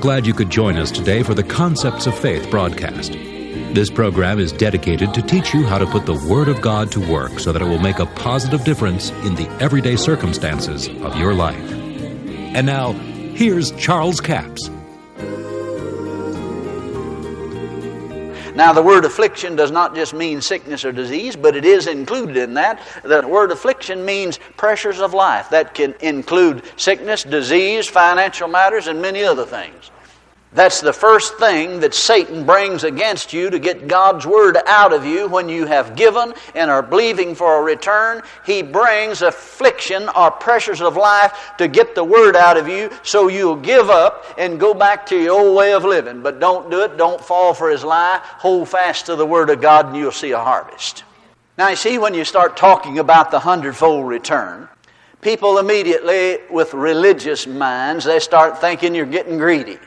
glad you could join us today for the Concepts of Faith broadcast. This program is dedicated to teach you how to put the Word of God to work so that it will make a positive difference in the everyday circumstances of your life. And now, here's Charles Capps. Now, the word affliction does not just mean sickness or disease, but it is included in that. The word affliction means pressures of life. That can include sickness, disease, financial matters, and many other things. That's the first thing that Satan brings against you to get God's Word out of you when you have given and are believing for a return. He brings affliction or pressures of life to get the Word out of you so you'll give up and go back to your old way of living. But don't do it. Don't fall for his lie. Hold fast to the Word of God and you'll see a harvest. Now, you see, when you start talking about the hundredfold return, people immediately, with religious minds, they start thinking you're getting greedy.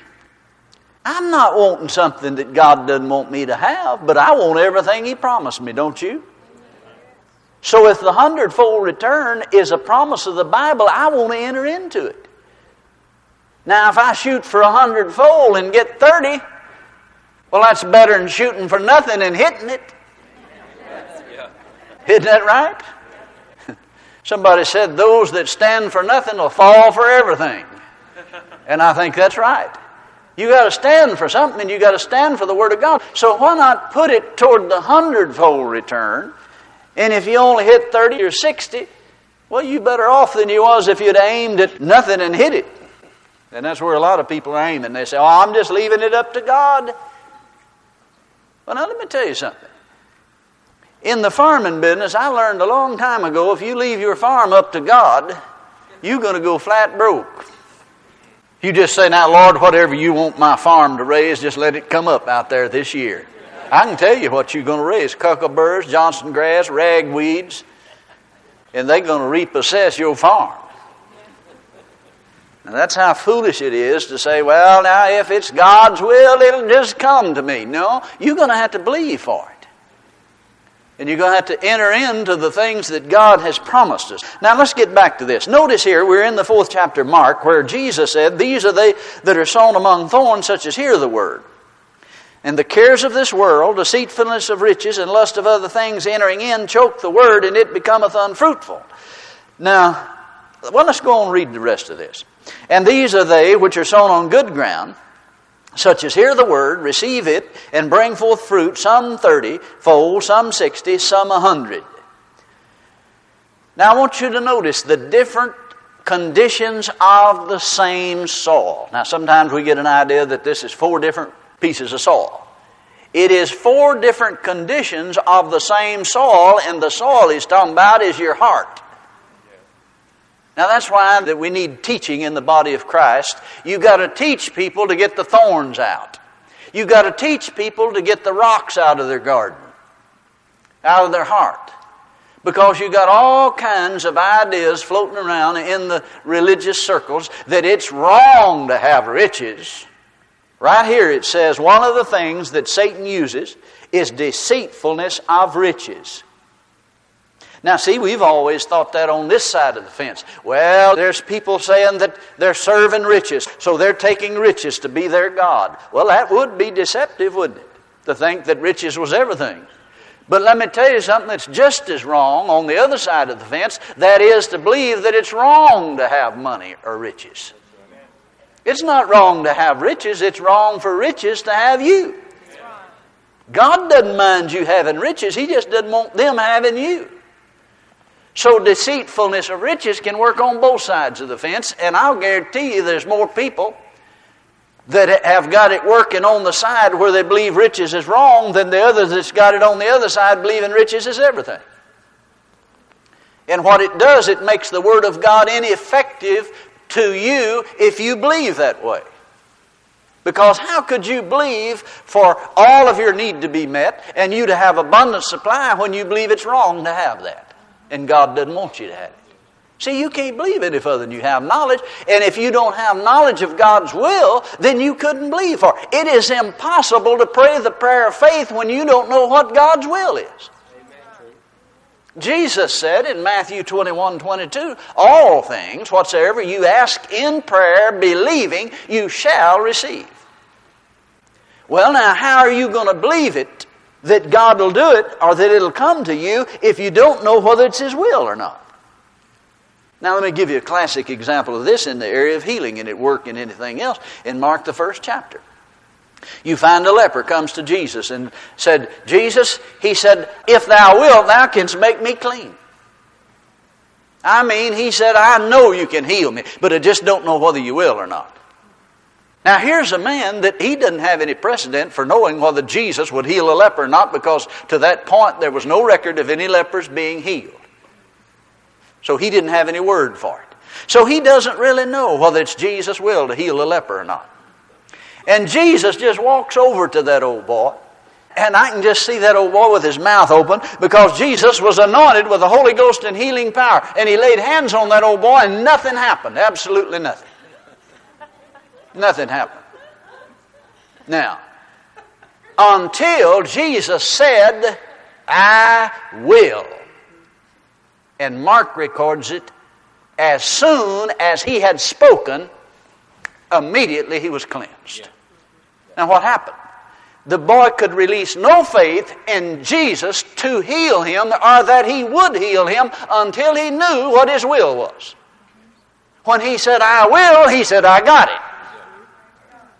I'm not wanting something that God doesn't want me to have, but I want everything He promised me, don't you? So if the hundredfold return is a promise of the Bible, I want to enter into it. Now, if I shoot for a hundredfold and get 30, well, that's better than shooting for nothing and hitting it. Isn't that right? Somebody said, Those that stand for nothing will fall for everything. And I think that's right. You got to stand for something and you got to stand for the Word of God. So why not put it toward the hundredfold return? And if you only hit 30 or 60, well, you better off than you was if you'd aimed at nothing and hit it. And that's where a lot of people are aiming. They say, oh, I'm just leaving it up to God. Well, now let me tell you something. In the farming business, I learned a long time ago if you leave your farm up to God, you're going to go flat broke. You just say, now, Lord, whatever you want my farm to raise, just let it come up out there this year. I can tell you what you're going to raise cocklebur Johnson grass, ragweeds, and they're going to repossess your farm. And that's how foolish it is to say, well, now, if it's God's will, it'll just come to me. No, you're going to have to believe for it. And you're going to have to enter into the things that God has promised us. Now let's get back to this. Notice here, we're in the fourth chapter Mark, where Jesus said, These are they that are sown among thorns, such as hear the word. And the cares of this world, deceitfulness of riches, and lust of other things entering in, choke the word, and it becometh unfruitful. Now, well, let's go on and read the rest of this. And these are they which are sown on good ground such as hear the word, receive it, and bring forth fruit, some thirty fold, some sixty, some a hundred. Now I want you to notice the different conditions of the same soil. Now sometimes we get an idea that this is four different pieces of soil. It is four different conditions of the same soil, and the soil he's talking about is your heart. Now that's why that we need teaching in the body of Christ. You've got to teach people to get the thorns out. You've got to teach people to get the rocks out of their garden, out of their heart. Because you've got all kinds of ideas floating around in the religious circles that it's wrong to have riches. Right here it says one of the things that Satan uses is deceitfulness of riches. Now, see, we've always thought that on this side of the fence. Well, there's people saying that they're serving riches, so they're taking riches to be their God. Well, that would be deceptive, wouldn't it? To think that riches was everything. But let me tell you something that's just as wrong on the other side of the fence. That is to believe that it's wrong to have money or riches. It's not wrong to have riches, it's wrong for riches to have you. God doesn't mind you having riches, He just doesn't want them having you. So deceitfulness of riches can work on both sides of the fence, and I'll guarantee you there's more people that have got it working on the side where they believe riches is wrong than the others that's got it on the other side believing riches is everything. And what it does, it makes the Word of God ineffective to you if you believe that way. Because how could you believe for all of your need to be met and you to have abundant supply when you believe it's wrong to have that? And God doesn't want you to have it. See, you can't believe any further than you have knowledge. And if you don't have knowledge of God's will, then you couldn't believe for it. It is impossible to pray the prayer of faith when you don't know what God's will is. Jesus said in Matthew 21 22, All things whatsoever you ask in prayer, believing, you shall receive. Well, now, how are you going to believe it that God will do it or that it'll come to you if you don't know whether it's His will or not? Now, let me give you a classic example of this in the area of healing, and it worked in anything else. In Mark, the first chapter, you find a leper comes to Jesus and said, Jesus, he said, if thou wilt, thou canst make me clean. I mean, he said, I know you can heal me, but I just don't know whether you will or not. Now, here's a man that he didn't have any precedent for knowing whether Jesus would heal a leper or not, because to that point there was no record of any lepers being healed. So he didn't have any word for it. So he doesn't really know whether it's Jesus' will to heal a leper or not. And Jesus just walks over to that old boy. And I can just see that old boy with his mouth open because Jesus was anointed with the Holy Ghost and healing power. And he laid hands on that old boy and nothing happened. Absolutely nothing. Nothing happened. Now, until Jesus said, I will. And Mark records it as soon as he had spoken, immediately he was cleansed. Now, what happened? The boy could release no faith in Jesus to heal him or that he would heal him until he knew what his will was. When he said, I will, he said, I got it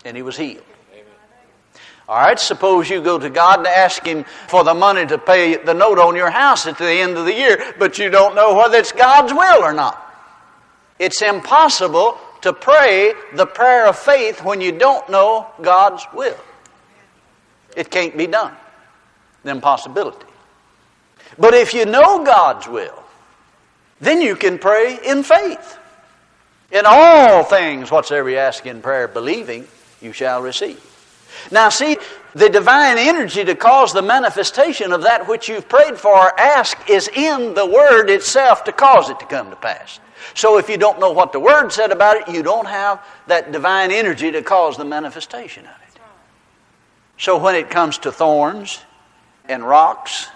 and he was healed. All right, suppose you go to God and ask Him for the money to pay the note on your house at the end of the year, but you don't know whether it's God's will or not. It's impossible to pray the prayer of faith when you don't know God's will. It can't be done. The impossibility. But if you know God's will, then you can pray in faith. In all things, whatsoever you ask in prayer, believing, you shall receive. Now, see, the divine energy to cause the manifestation of that which you've prayed for or asked is in the Word itself to cause it to come to pass. So, if you don't know what the Word said about it, you don't have that divine energy to cause the manifestation of it. So, when it comes to thorns and rocks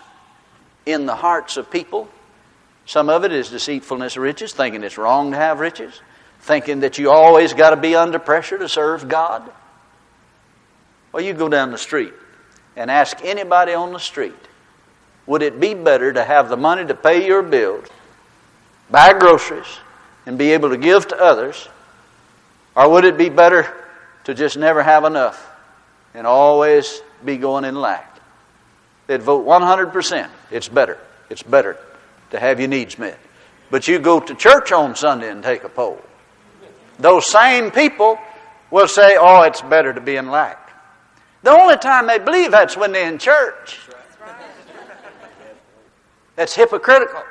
in the hearts of people, some of it is deceitfulness of riches, thinking it's wrong to have riches thinking that you always got to be under pressure to serve God? Well, you go down the street and ask anybody on the street would it be better to have the money to pay your bills, buy groceries, and be able to give to others? Or would it be better to just never have enough and always be going in lack? They'd vote 100%. It's better. It's better to have your needs met. But you go to church on Sunday and take a poll those same people will say, oh, it's better to be in lack. The only time they believe that's when they're in church. That's hypocritical.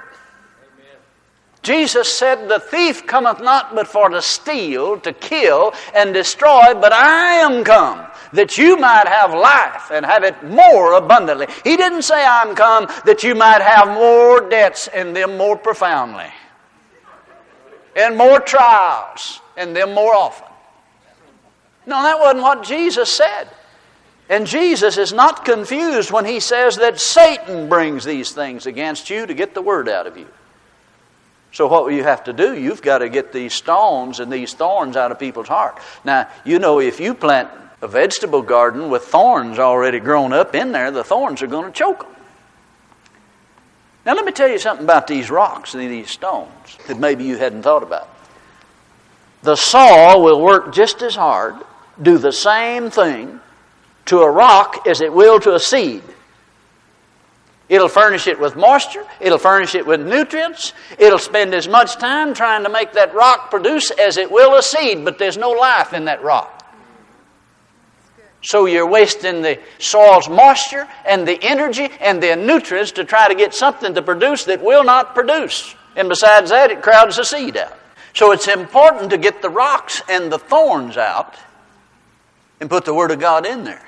Jesus said, The thief cometh not but for to steal, to kill, and destroy, but I am come that you might have life and have it more abundantly. He didn't say, I'm come that you might have more debts and them more profoundly, and more trials, and them more often. No, that wasn't what Jesus said. And Jesus is not confused when he says that Satan brings these things against you to get the word out of you. So, what you have to do, you've got to get these stones and these thorns out of people's heart. Now, you know, if you plant a vegetable garden with thorns already grown up in there, the thorns are going to choke them. Now, let me tell you something about these rocks and these stones that maybe you hadn't thought about the saw will work just as hard, do the same thing to a rock as it will to a seed. It'll furnish it with moisture, it'll furnish it with nutrients, it'll spend as much time trying to make that rock produce as it will a seed, but there's no life in that rock. So you're wasting the soil's moisture and the energy and the nutrients to try to get something to produce that will not produce. And besides that, it crowds the seed out. So it's important to get the rocks and the thorns out and put the Word of God in there.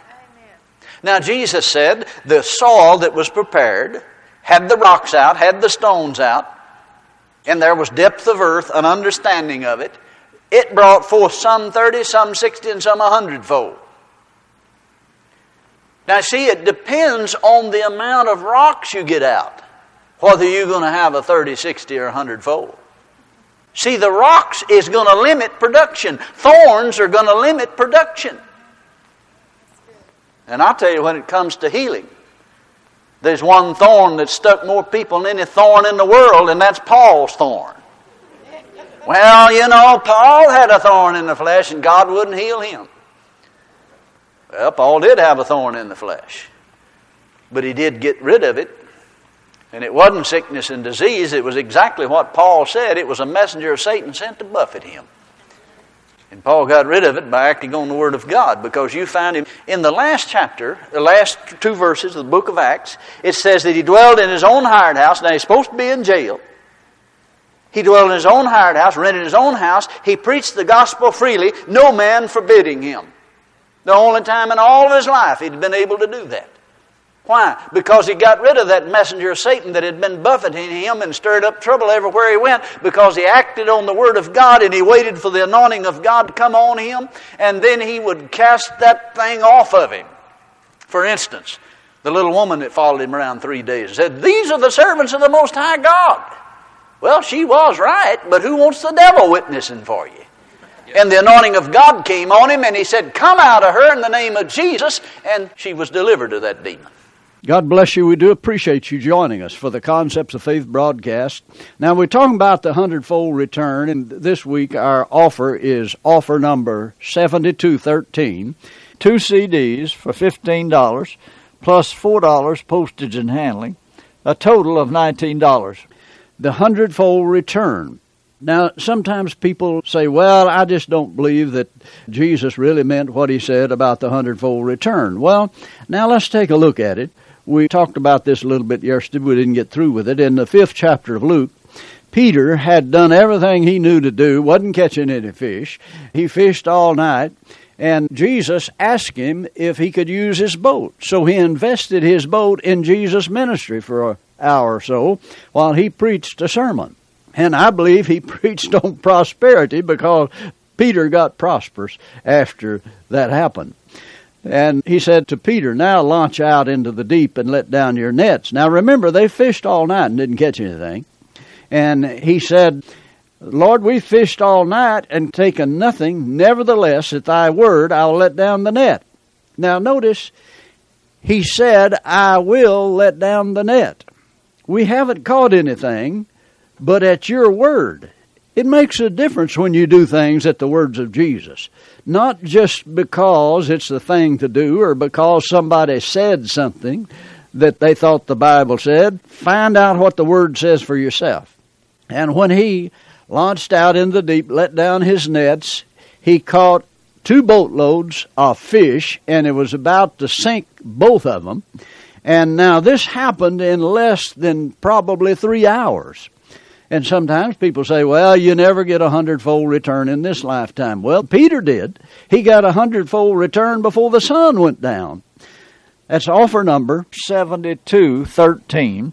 Now, Jesus said the soil that was prepared had the rocks out, had the stones out, and there was depth of earth, an understanding of it. It brought forth some 30, some 60, and some 100 fold. Now, see, it depends on the amount of rocks you get out. whether you're going to have a 30, 60, or 100 fold. See, the rocks is going to limit production. Thorns are going to limit production. And I'll tell you, when it comes to healing, there's one thorn that stuck more people than any thorn in the world, and that's Paul's thorn. Well, you know, Paul had a thorn in the flesh, and God wouldn't heal him. Well, Paul did have a thorn in the flesh, but he did get rid of it. And it wasn't sickness and disease, it was exactly what Paul said. It was a messenger of Satan sent to buffet him. And Paul got rid of it by acting on the Word of God because you find him in the last chapter, the last two verses of the book of Acts, it says that he dwelled in his own hired house. Now he's supposed to be in jail. He dwelled in his own hired house, rented his own house. He preached the gospel freely, no man forbidding him. The only time in all of his life he'd been able to do that. Why? Because he got rid of that messenger of Satan that had been buffeting him and stirred up trouble everywhere he went because he acted on the Word of God and he waited for the anointing of God to come on him and then he would cast that thing off of him. For instance, the little woman that followed him around three days said, These are the servants of the Most High God. Well, she was right, but who wants the devil witnessing for you? And the anointing of God came on him, and he said, Come out of her in the name of Jesus. And she was delivered of that demon. God bless you. We do appreciate you joining us for the Concepts of Faith broadcast. Now, we're talking about the hundredfold return, and this week our offer is offer number 7213. Two CDs for $15 plus $4 postage and handling, a total of $19. The hundredfold return. Now, sometimes people say, well, I just don't believe that Jesus really meant what he said about the hundredfold return. Well, now let's take a look at it. We talked about this a little bit yesterday. We didn't get through with it. In the fifth chapter of Luke, Peter had done everything he knew to do, wasn't catching any fish. He fished all night, and Jesus asked him if he could use his boat. So he invested his boat in Jesus' ministry for an hour or so while he preached a sermon. And I believe he preached on prosperity because Peter got prosperous after that happened. And he said to Peter, Now launch out into the deep and let down your nets. Now remember, they fished all night and didn't catch anything. And he said, Lord, we fished all night and taken nothing. Nevertheless, at thy word, I'll let down the net. Now notice, he said, I will let down the net. We haven't caught anything, but at your word. It makes a difference when you do things at the words of Jesus. Not just because it's the thing to do or because somebody said something that they thought the Bible said. Find out what the Word says for yourself. And when he launched out in the deep, let down his nets, he caught two boatloads of fish, and it was about to sink both of them. And now this happened in less than probably three hours. And sometimes people say, well, you never get a hundredfold return in this lifetime. Well, Peter did. He got a hundredfold return before the sun went down. That's offer number 7213.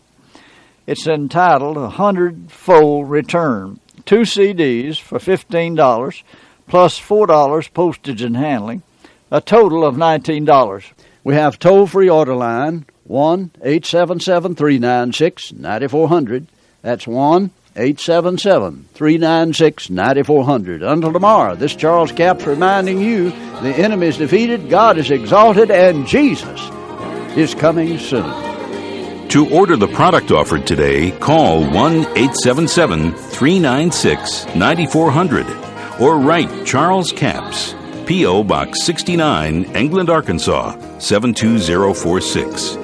It's entitled A Hundredfold Return. Two CDs for $15 plus $4 postage and handling, a total of $19. We have toll free order line 1 877 396 9400. That's 1 877 396 9400. Until tomorrow, this Charles Capps reminding you the enemy is defeated, God is exalted, and Jesus is coming soon. To order the product offered today, call 1 877 396 9400 or write Charles Capps, P.O. Box 69, England, Arkansas 72046.